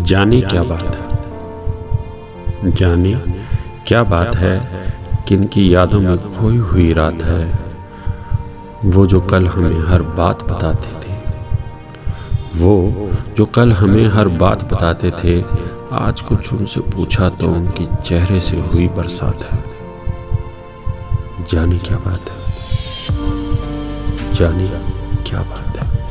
जाने क्या बात है? जाने क्या बात है किनकी यादों में खोई हुई रात है? वो जो कल हमें हर बात बताते थे, वो जो कल हमें हर बात बताते थे, आज कुछ उनसे पूछा तो उनकी चेहरे से हुई बरसात है। जाने क्या बात है? जाने क्या बात है?